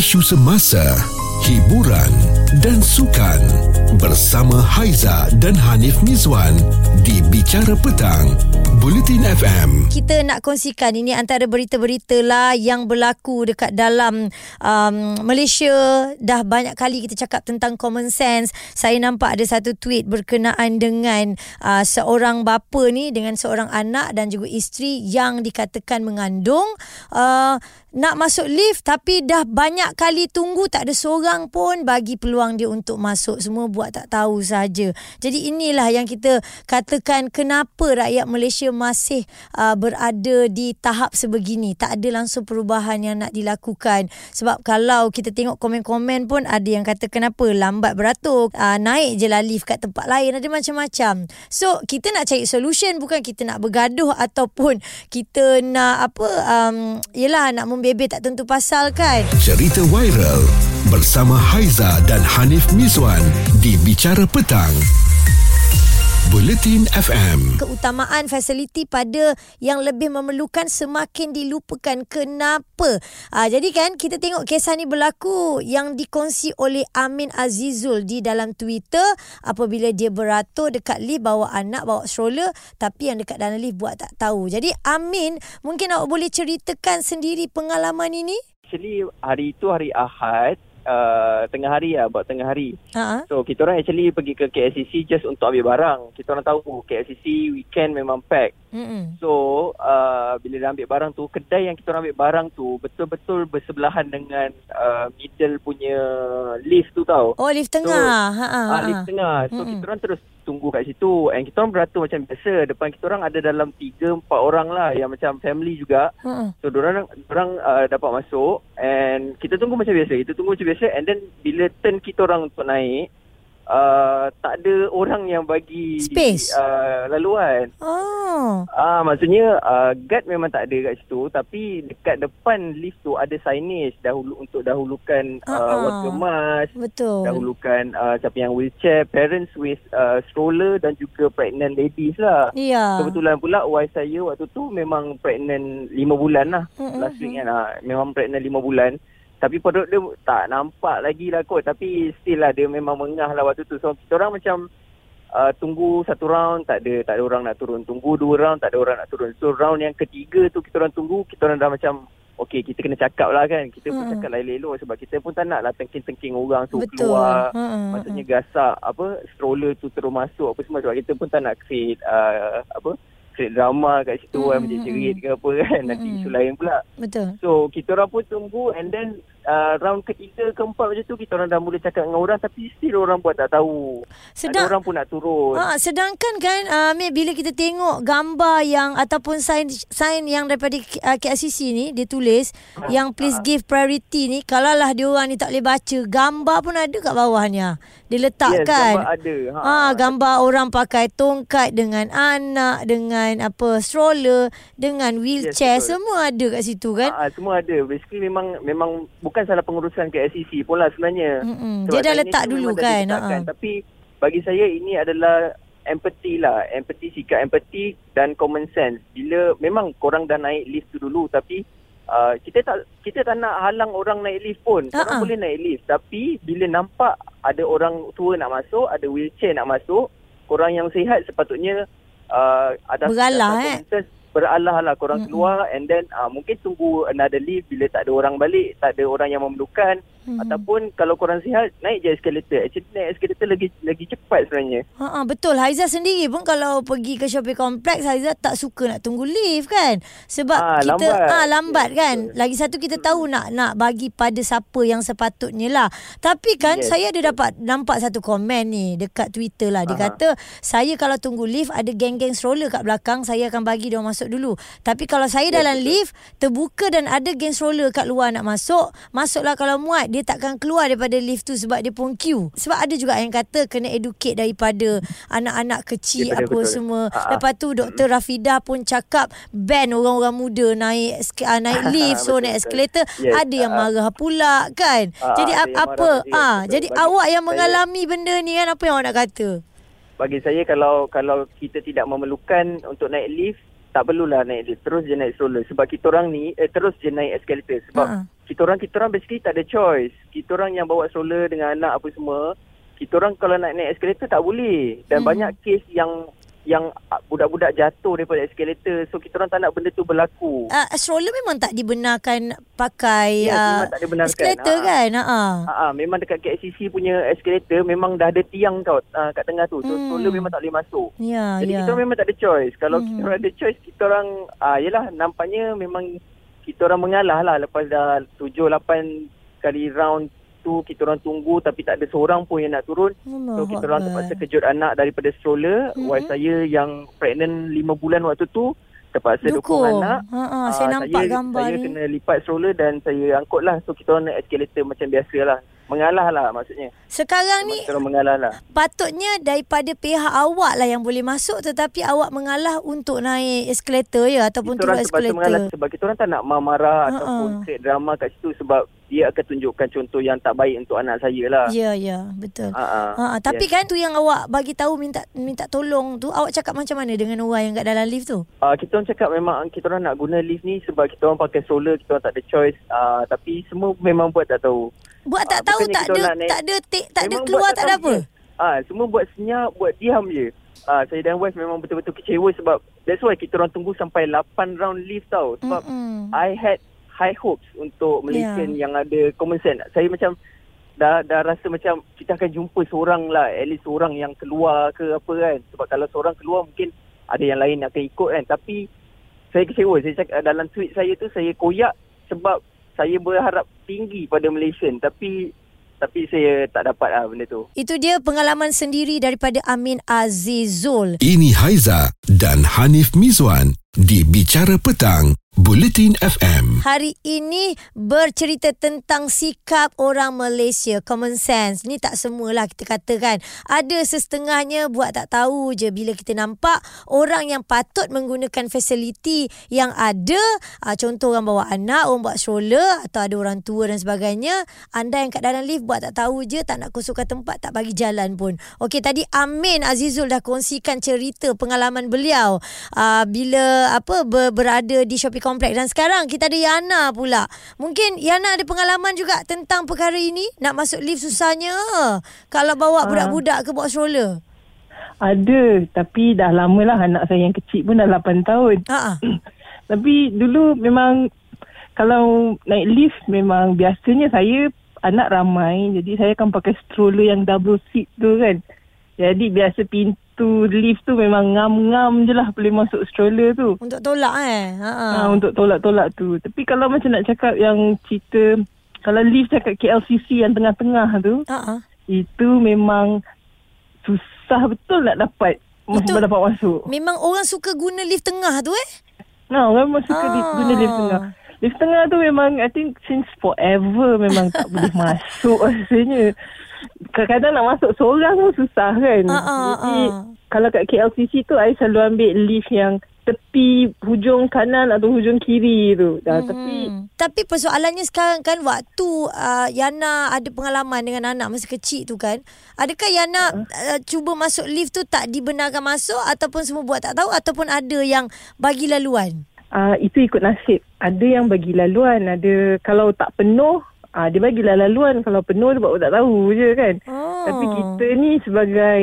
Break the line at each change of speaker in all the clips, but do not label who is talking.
isu semasa, hiburan dan sukan bersama Haiza dan Hanif Mizwan di Bicara Petang, Bulletin FM.
Kita nak kongsikan ini antara berita-berita lah yang berlaku dekat dalam um, Malaysia. Dah banyak kali kita cakap tentang common sense. Saya nampak ada satu tweet berkenaan dengan uh, seorang bapa ni dengan seorang anak dan juga isteri yang dikatakan mengandung. Uh, nak masuk lift tapi dah banyak kali tunggu tak ada seorang pun bagi peluang dia untuk masuk semua buat tak tahu saja. Jadi inilah yang kita katakan kenapa rakyat Malaysia masih uh, berada di tahap sebegini. Tak ada langsung perubahan yang nak dilakukan. Sebab kalau kita tengok komen-komen pun ada yang kata kenapa lambat beratur, uh, naik je lah lift kat tempat lain ada macam-macam. So kita nak cari solution bukan kita nak bergaduh ataupun kita nak apa um, yelah nak membebel tak tentu pasal kan.
Cerita viral bersama Haiza dan Hanif Mizwan di Bicara Petang. Bulletin FM.
keutamaan fasiliti pada yang lebih memerlukan semakin dilupakan. Kenapa? Uh, jadi kan kita tengok kisah ni berlaku yang dikongsi oleh Amin Azizul di dalam Twitter apabila dia beratur dekat lift bawa anak bawa stroller tapi yang dekat dalam lift buat tak tahu. Jadi Amin mungkin awak boleh ceritakan sendiri pengalaman ini?
Actually hari itu hari Ahad uh, tengah hari lah buat tengah hari.
Ha.
So kita orang actually pergi ke KLCC just untuk ambil barang. Kita orang tahu KLCC weekend memang pack.
Hmm.
So uh, bila dah ambil barang tu kedai yang kita orang ambil barang tu betul-betul bersebelahan dengan uh, middle punya lift tu tau.
Oh lift tengah. ha ha.
Ah, lift tengah. So
Mm-mm.
kita orang terus tunggu kat situ and kita orang beratur macam biasa. Depan kita orang ada dalam 3 4 orang lah yang macam family juga.
Ha.
So orang orang uh, dapat masuk and kita tunggu macam biasa. Kita tunggu macam biasa and then bila turn kita orang untuk naik uh, tak ada orang yang bagi
Space?
uh, laluan.
Oh.
Ah maksudnya uh, guard memang tak ada kat situ tapi dekat depan lift tu ada signage dahulu untuk dahulukan uh,
Ah, ah.
warga mas
Betul.
dahulukan uh, siapa yang wheelchair, parents with uh, stroller dan juga pregnant ladies lah.
Ya.
Kebetulan pula wife saya waktu tu memang pregnant 5 bulan lah.
Mm-mm.
Last week kan lah. Memang pregnant 5 bulan. Tapi perut dia tak nampak lagi lah kot. Tapi still lah dia memang mengah lah waktu tu. So kita orang macam uh, tunggu satu round tak ada tak ada orang nak turun. Tunggu dua round tak ada orang nak turun. So round yang ketiga tu kita orang tunggu. Kita orang dah macam Okay, kita kena cakap lah kan. Kita pun
Mm-mm.
cakap lah elok sebab kita pun tak nak lah tengking-tengking orang tu
Betul.
keluar.
Ha.
Maksudnya gasak apa stroller tu terus masuk apa semua sebab kita pun tak nak create uh, apa create drama kat situ kan
mm,
menjerit
mm.
ke apa kan nanti
mm.
isu lain pula.
Betul.
So kita orang pun tunggu and then uh, round ketiga keempat macam tu kita orang dah mula cakap dengan orang tapi still orang buat tak tahu.
Sedang
Ada orang pun nak turun.
Ha, sedangkan kan uh, Mia, bila kita tengok gambar yang ataupun sign sign yang daripada uh, KLCC ni dia tulis yang please give priority ni kalau lah dia orang ni tak boleh baca gambar pun ada kat bawahnya. Dia
yes,
letakkan
gambar ada. Ha.
Ah, gambar orang pakai tongkat dengan anak, dengan apa stroller, dengan wheelchair,
betul.
semua ada kat situ kan.
Ah, semua ada. Basically memang memang bukan salah pengurusan KLCC pun lah sebenarnya.
Mm-mm. Dia dah letak dulu
dah
kan. Ha.
Tapi bagi saya ini adalah empathy lah. Empathy, sikap empathy dan common sense. Bila memang korang dah naik lift tu dulu tapi uh, kita tak kita tak nak halang orang naik lift pun. Korang
Ha-ha.
boleh naik lift. Tapi bila nampak ada orang tua nak masuk, ada wheelchair nak masuk, korang yang sihat sepatutnya uh, ada
Beralah, eh.
sense, beralah lah korang
Mm-mm.
keluar and then uh, mungkin tunggu another lift bila tak ada orang balik, tak ada orang yang memerlukan
Mhm.
ataupun kalau korang sihat naik je eskalator. Actually naik eskalator lagi lagi cepat sebenarnya.
Ha, ha, betul. Haiza sendiri pun kalau pergi ke shopping complex, Haiza tak suka nak tunggu lift kan. Sebab
Ah,
kita
lambat.
ah lambat
Yes,
kan.
betul.
Lagi satu kita tahu nak nak bagi pada siapa yang sepatutnya lah. Tapi kan
Yes,
saya ada dapat nampak satu komen ni dekat Twitter lah. Dia
Aha.
kata, saya kalau tunggu lift ada geng-geng stroller kat belakang, saya akan bagi dia masuk dulu. Tapi kalau saya
Yes,
dalam lift terbuka dan ada geng stroller kat luar nak masuk, masuklah kalau muat dia takkan keluar daripada lift tu sebab dia pun queue. Sebab ada juga yang kata kena educate daripada anak-anak kecil
Daripada
apa
betul.
semua.
Ah.
Lepas tu Dr. Rafidah pun cakap ban orang-orang muda naik ah, naik lift so
Betul,
naik eskalator.
Yes,
Ada yang
ah, ah.
marah pula kan.
Ah,
jadi apa ah
betul.
jadi
Bagi
awak yang
saya-
mengalami benda ni kan apa yang awak nak kata?
Bagi saya kalau kalau kita tidak memerlukan untuk naik lift tak perlulah naik lift terus je naik stroller sebab kita orang ni eh, terus je naik eskalator sebab
Ha-ha.
kita orang kita orang basically tak ada choice. Kita orang yang bawa stroller dengan anak apa semua, kita orang kalau nak naik eskalator tak boleh. Dan
Hmm.
banyak kes yang yang ah, budak-budak jatuh daripada eskalator. So kita orang tak nak benda tu berlaku.
Uh, stroller memang tak dibenarkan pakai
Ya,
uh,
memang tak dibenarkan.
eskalator
Ha.
kan? Ha.
Ha, ha, memang dekat KLCC punya eskalator memang dah ada tiang tau uh, kat tengah tu. So
Hmm.
stroller memang tak boleh masuk.
Ya,
Jadi
ya.
kita memang tak ada choice. Kalau
Mhm.
kita orang ada choice, kita orang ah yalah nampaknya memang kita orang mengalah lah lepas dah 7 8 kali round tu kita orang tunggu tapi tak ada seorang pun yang nak turun. So kita orang terpaksa kejut anak daripada stroller.
Mhm.
Wife saya yang pregnant 5 bulan waktu tu terpaksa dukung,
Dukung.
anak.
Ha, ha,
Ah,
saya nampak
saya,
gambar
saya
ni.
kena lipat stroller dan saya angkut lah. So kita orang naik eskalator macam biasa lah. Mengalah lah maksudnya.
Sekarang ni
Kita orang mengalah lah.
patutnya daripada pihak awak lah yang boleh masuk tetapi awak mengalah untuk naik eskalator ya ataupun
kita
turun
orang terpaksa mengalah
eskalator.
sebab kita orang tak nak marah-marah
Ha-ha.
ataupun create drama kat situ sebab dia akan tunjukkan contoh yang tak baik untuk anak saya lah.
Ya, ya, betul.
Ha,
Ha, tapi kan tu yang awak bagi tahu minta minta tolong tu awak cakap macam mana dengan orang yang kat dalam lift tu?
Uh, kita orang cakap memang kita orang nak guna lift ni sebab kita orang pakai solar, kita orang tak ada choice. Uh, tapi semua memang buat tak tahu.
Buat tak
Ah,
tahu tak ada
nak naik-
tak ada tak ada
Memang
keluar
buat
tak ada apa.
Ah, semua buat senyap, buat diam je. Ah, saya dan wife memang betul-betul kecewa sebab that's why kita orang tunggu sampai 8 round lift tau. Sebab
Mm-mm.
I had high hopes untuk Malaysian
Yeah.
yang ada common sense. Saya macam dah dah rasa macam kita akan jumpa seorang lah, at least seorang yang keluar ke apa kan. Sebab kalau seorang keluar mungkin ada yang lain akan ikut kan. Tapi saya kecewa. Saya cakap dalam tweet saya tu saya koyak sebab saya berharap tinggi pada Malaysian tapi tapi saya tak dapat lah benda tu.
Itu dia pengalaman sendiri daripada Amin Azizul.
Ini Haiza dan Hanif Mizwan di Bicara Petang, Bulletin FM.
Hari ini bercerita tentang sikap orang Malaysia, common sense. Ni tak semualah kita katakan. Ada setengahnya buat tak tahu je bila kita nampak orang yang patut menggunakan fasiliti yang ada. Uh, contoh orang bawa anak, orang bawa stroller atau ada orang tua dan sebagainya. Anda yang kat dalam lift buat tak tahu je, tak nak kosongkan tempat, tak bagi jalan pun. Okey, tadi Amin Azizul dah kongsikan cerita pengalaman beliau uh, apa ber, berada di Shopee Complex dan sekarang kita ada Yana pula. Mungkin Yana ada pengalaman juga tentang perkara ini nak masuk lift susahnya kalau bawa
Ah.
budak-budak ke bawa stroller.
Ada tapi dah lama lah anak saya yang kecil pun dah 8 tahun.
Ha ah.
Tapi dulu memang kalau naik lift memang biasanya saya anak ramai jadi saya akan pakai stroller yang double seat tu kan. Jadi biasa pintu lift tu memang ngam-ngam je lah boleh masuk stroller tu.
Untuk tolak eh. Ha.
Ha, untuk tolak-tolak tu. Tapi kalau macam nak cakap yang cerita kalau lift cakap KLCC yang tengah-tengah tu
Ha ah.
itu memang susah betul nak dapat
Itu-
dapat masuk.
Memang orang suka guna lift tengah tu eh.
Nah, orang memang suka
ah.
guna lift tengah. Lift tengah tu memang I think since forever memang tak boleh masuk rasanya. Kadang-kadang nak masuk seorang pun susah kan.
Ah, ah,
Jadi
ah.
kalau kat KLCC tu I selalu ambil lift yang tepi hujung kanan atau hujung kiri tu. Dah, Tapi
Hmm. Tapi persoalannya sekarang kan waktu uh, Yana ada pengalaman dengan anak masa kecil tu kan. Adakah Yana uh, cuba masuk lift tu tak dibenarkan masuk ataupun semua buat tak tahu ataupun ada yang bagi laluan?
uh, itu ikut nasib. Ada yang bagi laluan, ada kalau tak penuh Ah, dia bagilah laluan kalau penuh dia buat tak tahu je kan.
Oh.
Tapi kita ni sebagai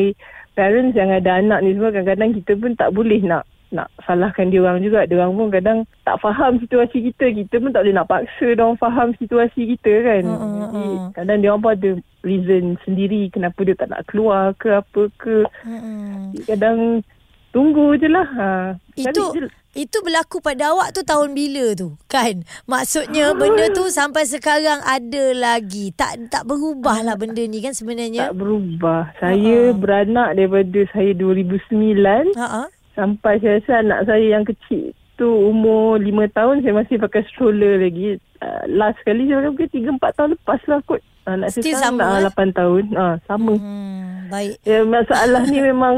parents yang ada anak ni semua kadang-kadang kita pun tak boleh nak nak salahkan dia orang juga. Dia orang pun kadang tak faham situasi kita. Kita pun tak boleh nak paksa dia orang faham situasi kita kan.
Hmm, hmm,
Jadi
hmm.
kadang dia orang pun ada reason sendiri kenapa dia tak nak keluar ke apa ke. Jadi Kadang tunggu je lah. Ha.
Itu
je-
itu berlaku pada awak tu tahun bila tu kan maksudnya benda tu sampai sekarang ada lagi tak tak berubah lah benda ni kan sebenarnya
tak berubah. Saya
Ha-ha.
beranak daripada saya 2009
ha ah
sampai saya rasa anak saya yang kecil tu umur 5 tahun saya masih pakai stroller lagi. Uh, last kali saya pakai mungkin 3 4 tahun lepas lah kot. Anak saya
Still
sekarang
sama, eh?
8 tahun. Ah sama.
hmm, baik
Ya masalah ni memang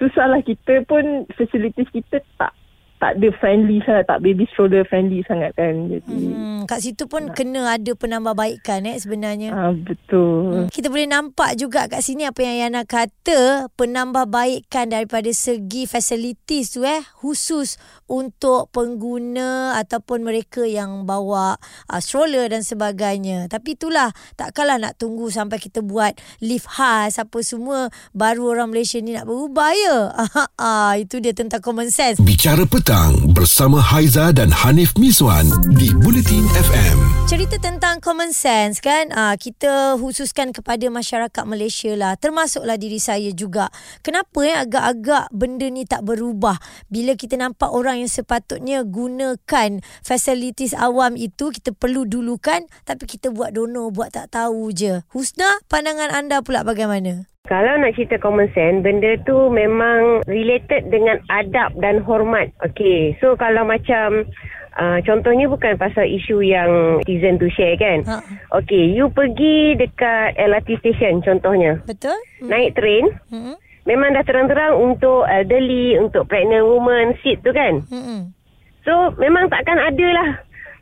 susahlah kita pun facilities kita tak tak ada friendly sangat, tak baby stroller friendly sangat kan. Jadi
Hmm, kat situ pun kena ada penambahbaikan eh sebenarnya.
ah, betul.
Kita boleh nampak juga kat sini apa yang Yana kata penambahbaikan daripada segi facilities tu eh khusus untuk pengguna ataupun mereka yang bawa uh, stroller dan sebagainya. Tapi itulah takkanlah nak tunggu sampai kita buat lift khas apa semua baru orang Malaysia ni nak berubah ya. Ah, itu dia tentang common sense.
Bicara petang bersama Haiza dan Hanif Miswan di Bulletin FM.
Cerita tentang common sense kan uh, kita khususkan kepada masyarakat Malaysia lah termasuklah diri saya juga. Kenapa eh agak-agak benda ni tak berubah bila kita nampak orang yang sepatutnya gunakan facilities awam itu kita perlu dulukan tapi kita buat dono buat tak tahu je. Husna pandangan anda pula bagaimana?
Kalau nak cerita common sense, benda tu memang related dengan adab dan hormat. Okay, so kalau macam uh, contohnya bukan pasal isu yang citizen to share kan.
Ha.
Okay, you pergi dekat LRT station contohnya.
Betul? Hmm.
Naik train,
Hmm.
memang dah terang-terang untuk elderly, untuk pregnant woman seat tu kan.
Hmm.
So memang takkan ada lah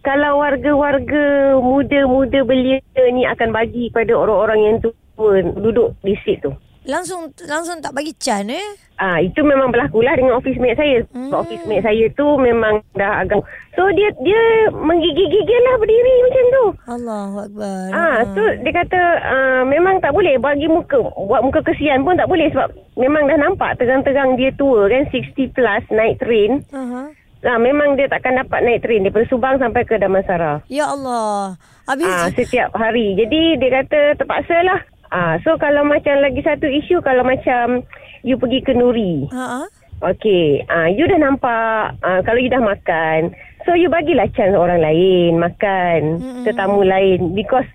kalau warga-warga muda-muda belia ni akan bagi pada orang-orang yang tua duduk di seat tu.
Langsung langsung tak bagi can eh?
Ah itu memang berlaku lah dengan office mate saya.
Hmm.
Hmm. Office mate saya tu memang dah agak so dia dia menggigil-gigil lah berdiri macam tu.
Allahu akbar.
Ah, so dia kata ah, memang tak boleh bagi muka buat muka kesian pun tak boleh sebab memang dah nampak terang-terang dia tua kan 60 plus naik train.
Aha.
Ah, memang dia takkan dapat naik train daripada Subang sampai ke Damansara.
Ya Allah. Habis
Ah, setiap hari. Jadi dia kata terpaksa lah. Ah, so kalau macam lagi satu isu kalau macam you pergi ke Nuri.
Ha ah.
Okay, ah, you dah nampak ah, kalau you dah makan. So you bagilah chance orang lain makan,
Mm-mm.
tetamu lain because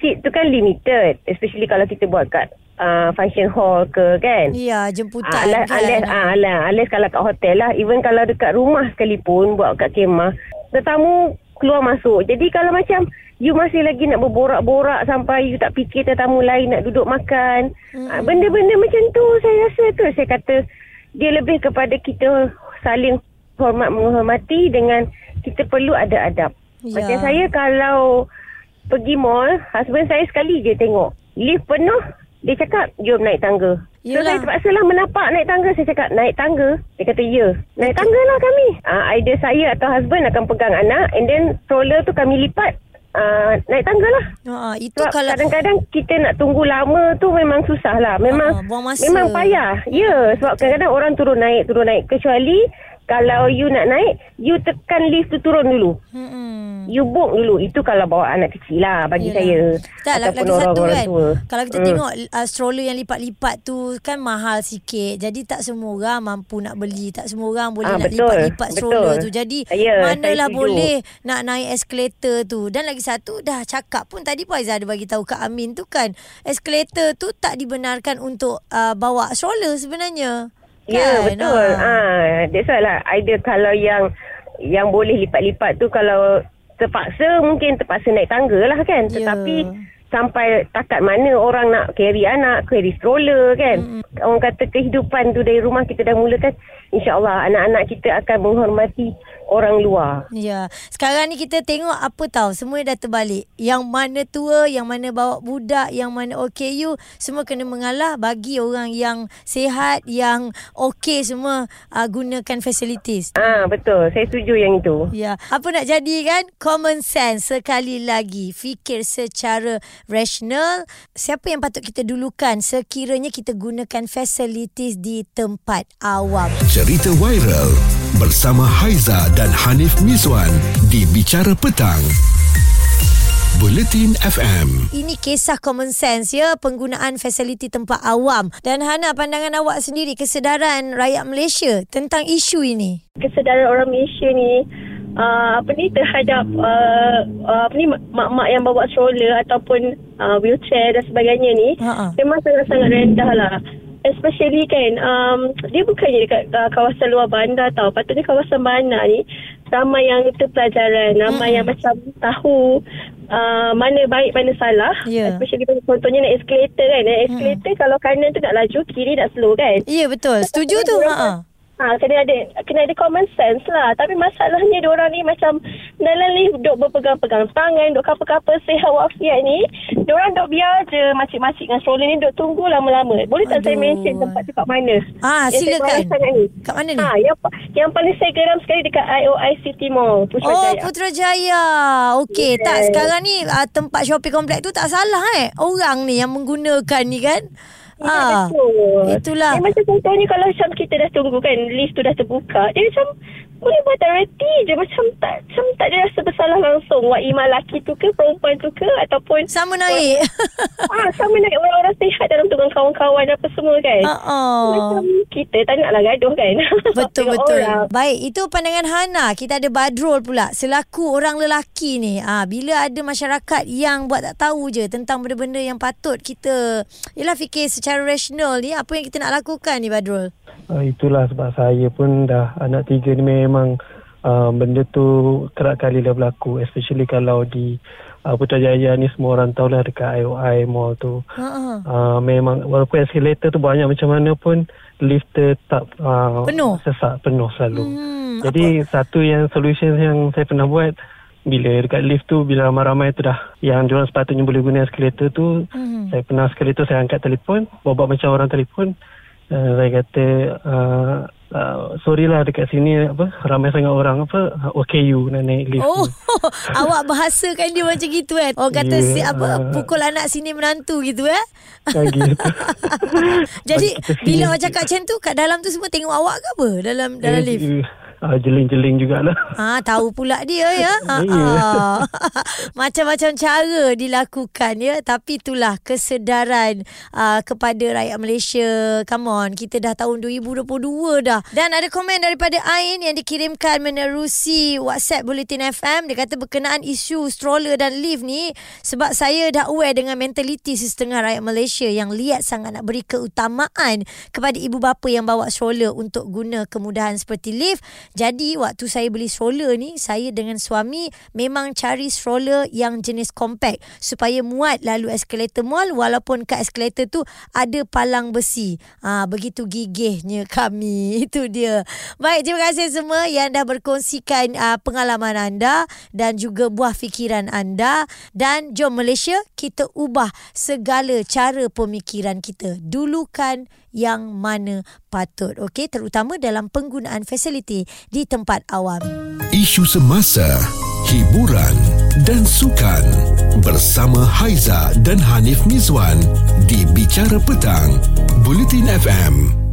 seat tu kan limited especially kalau kita buat kat uh, function hall ke kan.
Ya,
Ah,
jemputan
Alas,
kan.
alas, ah, alas kalau kat hotel lah. Even kalau dekat rumah sekalipun buat kat kemah. Tetamu keluar masuk. Jadi kalau macam you masih lagi nak berborak-borak sampai you tak fikir tetamu lain nak duduk makan.
Mm-mm.
Ah, benda-benda macam tu saya rasa tu saya kata dia lebih kepada kita saling hormat menghormati dengan kita perlu ada adab.
Ya.
Macam saya kalau pergi mall, husband saya sekali je tengok. Lift penuh, dia cakap, jom naik tangga. So
Yelah.
saya terpaksa lah menapak naik tangga. Saya cakap, naik tangga? Dia kata, ya. Naik tangga lah kami. Uh, either saya atau husband akan pegang anak and then stroller tu kami lipat. Uh, naik tangga lah.
Ha, itu
Sebab
kalau
kadang-kadang kita nak tunggu lama tu memang susah lah. Memang
Ah, buang masa.
memang payah. Ya, sebab kadang-kadang orang turun naik, turun naik. Kecuali kalau you nak naik, you tekan lift tu turun dulu.
Hmm.
You book dulu. Itu kalau bawa anak kecil lah bagi
Yelah.
saya.
Tak, lagi, lagi satu kan.
tua.
Kalau kita
Hmm.
tengok uh, stroller yang lipat-lipat tu kan mahal sikit. Jadi tak semua orang mampu nak beli. Tak semua orang boleh
Ah,
nak
betul.
lipat-lipat stroller
Betul.
tu. Jadi
Ya,
manalah boleh nak naik eskalator tu. Dan lagi satu dah cakap pun tadi pun Aizah ada bagi tahu Kak Amin tu kan. Eskalator tu tak dibenarkan untuk uh, bawa stroller sebenarnya.
Ya,
Kan?
betul.
Ah.
Ah, that's why lah. Either kalau yang yang boleh lipat-lipat tu kalau terpaksa mungkin terpaksa naik tangga lah kan.
Ya.
Tetapi sampai takat mana orang nak carry anak, carry stroller kan.
Mm-mm.
Orang kata kehidupan tu dari rumah kita dah mulakan. InsyaAllah anak-anak kita akan menghormati orang luar.
Ya. Sekarang ni kita tengok apa tahu semua dah terbalik. Yang mana tua, yang mana bawa budak, yang mana OKU semua kena mengalah bagi orang yang sihat, yang okey semua uh, gunakan facilities.
Ah betul. Saya setuju yang itu.
Ya, apa nak jadi kan? Common sense sekali lagi. Fikir secara rasional. Siapa yang patut kita dulukan sekiranya kita gunakan facilities di tempat awam.
Cerita viral bersama Haiza dan Hanif Miswan di Bicara Petang. Bulletin FM.
Ini kisah common sense ya penggunaan fasiliti tempat awam dan Hana pandangan awak sendiri kesedaran rakyat Malaysia tentang isu ini.
kesedaran orang Malaysia ni uh, apa ni terhadap uh, uh, apa ni mak-mak yang bawa stroller ataupun uh, wheelchair dan sebagainya ni
Ha-ha.
memang sangat-sangat rendah lah especially kan um, dia bukannya dekat uh, kawasan luar bandar tau patutnya kawasan bandar ni ramai yang terpelajaran ramai
Mm-mm.
yang macam tahu uh, mana baik mana salah
Ya.
especially contohnya naik escalator kan naik escalator kalau kanan tu nak laju kiri nak slow kan
Ya betul. Setuju tu. Ha.
Ha, kena ada kena ada common sense lah. Tapi masalahnya orang ni macam dalam lift duk berpegang-pegang tangan, duk kapal-kapal sehat wafiat ni. Diorang duk biar je makcik-makcik dengan stroller ni duk tunggu lama-lama. Boleh tak saya
Aduh.
mention tempat tu kat mana?
Ah,
Yang saya
silakan.
ni.
Kat mana ni?
Ha, yang, yang paling saya geram sekali dekat IOI City Mall,
Oh,
Putrajaya.
Putrajaya. Okey,
Yes.
tak sekarang ni uh, tempat shopping komplek tu tak salah eh. Orang ni yang menggunakan ni kan.
Ya,
Ah.
betul.
itulah.
Eh, macam contohnya kalau macam kita dah tunggu kan, lift tu dah terbuka. Dia macam boleh buat reti je. Macam tak, macam tak ada rasa bersalah langsung. Wak Imam lelaki tu ke, perempuan tu ke, ataupun...
Sama naik.
ah, sama naik orang-orang sihat dalam tu dengan kawan-kawan apa semua kan.
Uh-uh.
Macam kita tak naklah gaduh kan.
Betul betul.
orang.
Baik, itu pandangan Hana. Kita ada Badrul pula selaku orang lelaki ni. Ah bila ada masyarakat yang buat tak tahu je tentang benda-benda yang patut kita yalah fikir secara rasional ni apa yang kita nak lakukan ni Badrul.
Uh, itulah sebab saya pun dah anak tiga ni memang uh, benda tu kerap kali dah berlaku especially kalau di uh, Putrajaya ni semua orang tahu lah dekat IOI mall tu
Ha
uh, memang walaupun escalator tu banyak macam mana pun lift tetap uh,
Penuh?
sesak penuh selalu
Hmm,
jadi satu yang solution yang saya pernah buat bila dekat lift tu bila ramai-ramai tu dah yang diorang sepatutnya boleh guna escalator tu
Hmm.
saya pernah escalator saya angkat telefon buat macam orang telefon uh, saya kata uh, uh, sorry lah dekat sini apa ramai sangat orang apa uh, OKU nak naik lift
Oh, awak bahasakan dia macam gitu kan. Orang kata
Ya,
si apa
ah.
pukul anak sini menantu gitu eh.
Gitu.
Jadi bila awak cakap macam tu kat dalam tu semua tengok awak ke apa dalam dalam
Eh,
lift?
Uh, jeling-jeling jugalah
Ah, tahu pula dia ya. Ah,
Ya.
ah. Macam-macam cara dilakukan ya, tapi itulah kesedaran uh, kepada rakyat Malaysia. Come on, kita dah tahun 2022 dah. Dan ada komen daripada Ain yang dikirimkan menerusi WhatsApp Bulletin FM. Dia kata berkenaan isu stroller dan lift ni sebab saya dah aware dengan mentaliti setengah rakyat Malaysia yang liat sangat nak beri keutamaan kepada ibu bapa yang bawa stroller untuk guna kemudahan seperti lift. Jadi waktu saya beli stroller ni, saya dengan suami memang cari stroller yang jenis compact supaya muat lalu eskalator mall walaupun kat eskalator tu ada palang besi. Ha, begitu gigihnya kami. Itu dia. Baik, terima kasih semua yang dah berkongsikan uh, pengalaman anda dan juga buah fikiran anda dan jom Malaysia kita ubah segala cara pemikiran kita. Dulukan yang mana patut. Okey, terutama dalam penggunaan fasiliti di tempat awam.
Isu semasa, hiburan dan sukan bersama Haiza dan Hanif Mizwan di Bicara Petang, Bulletin FM.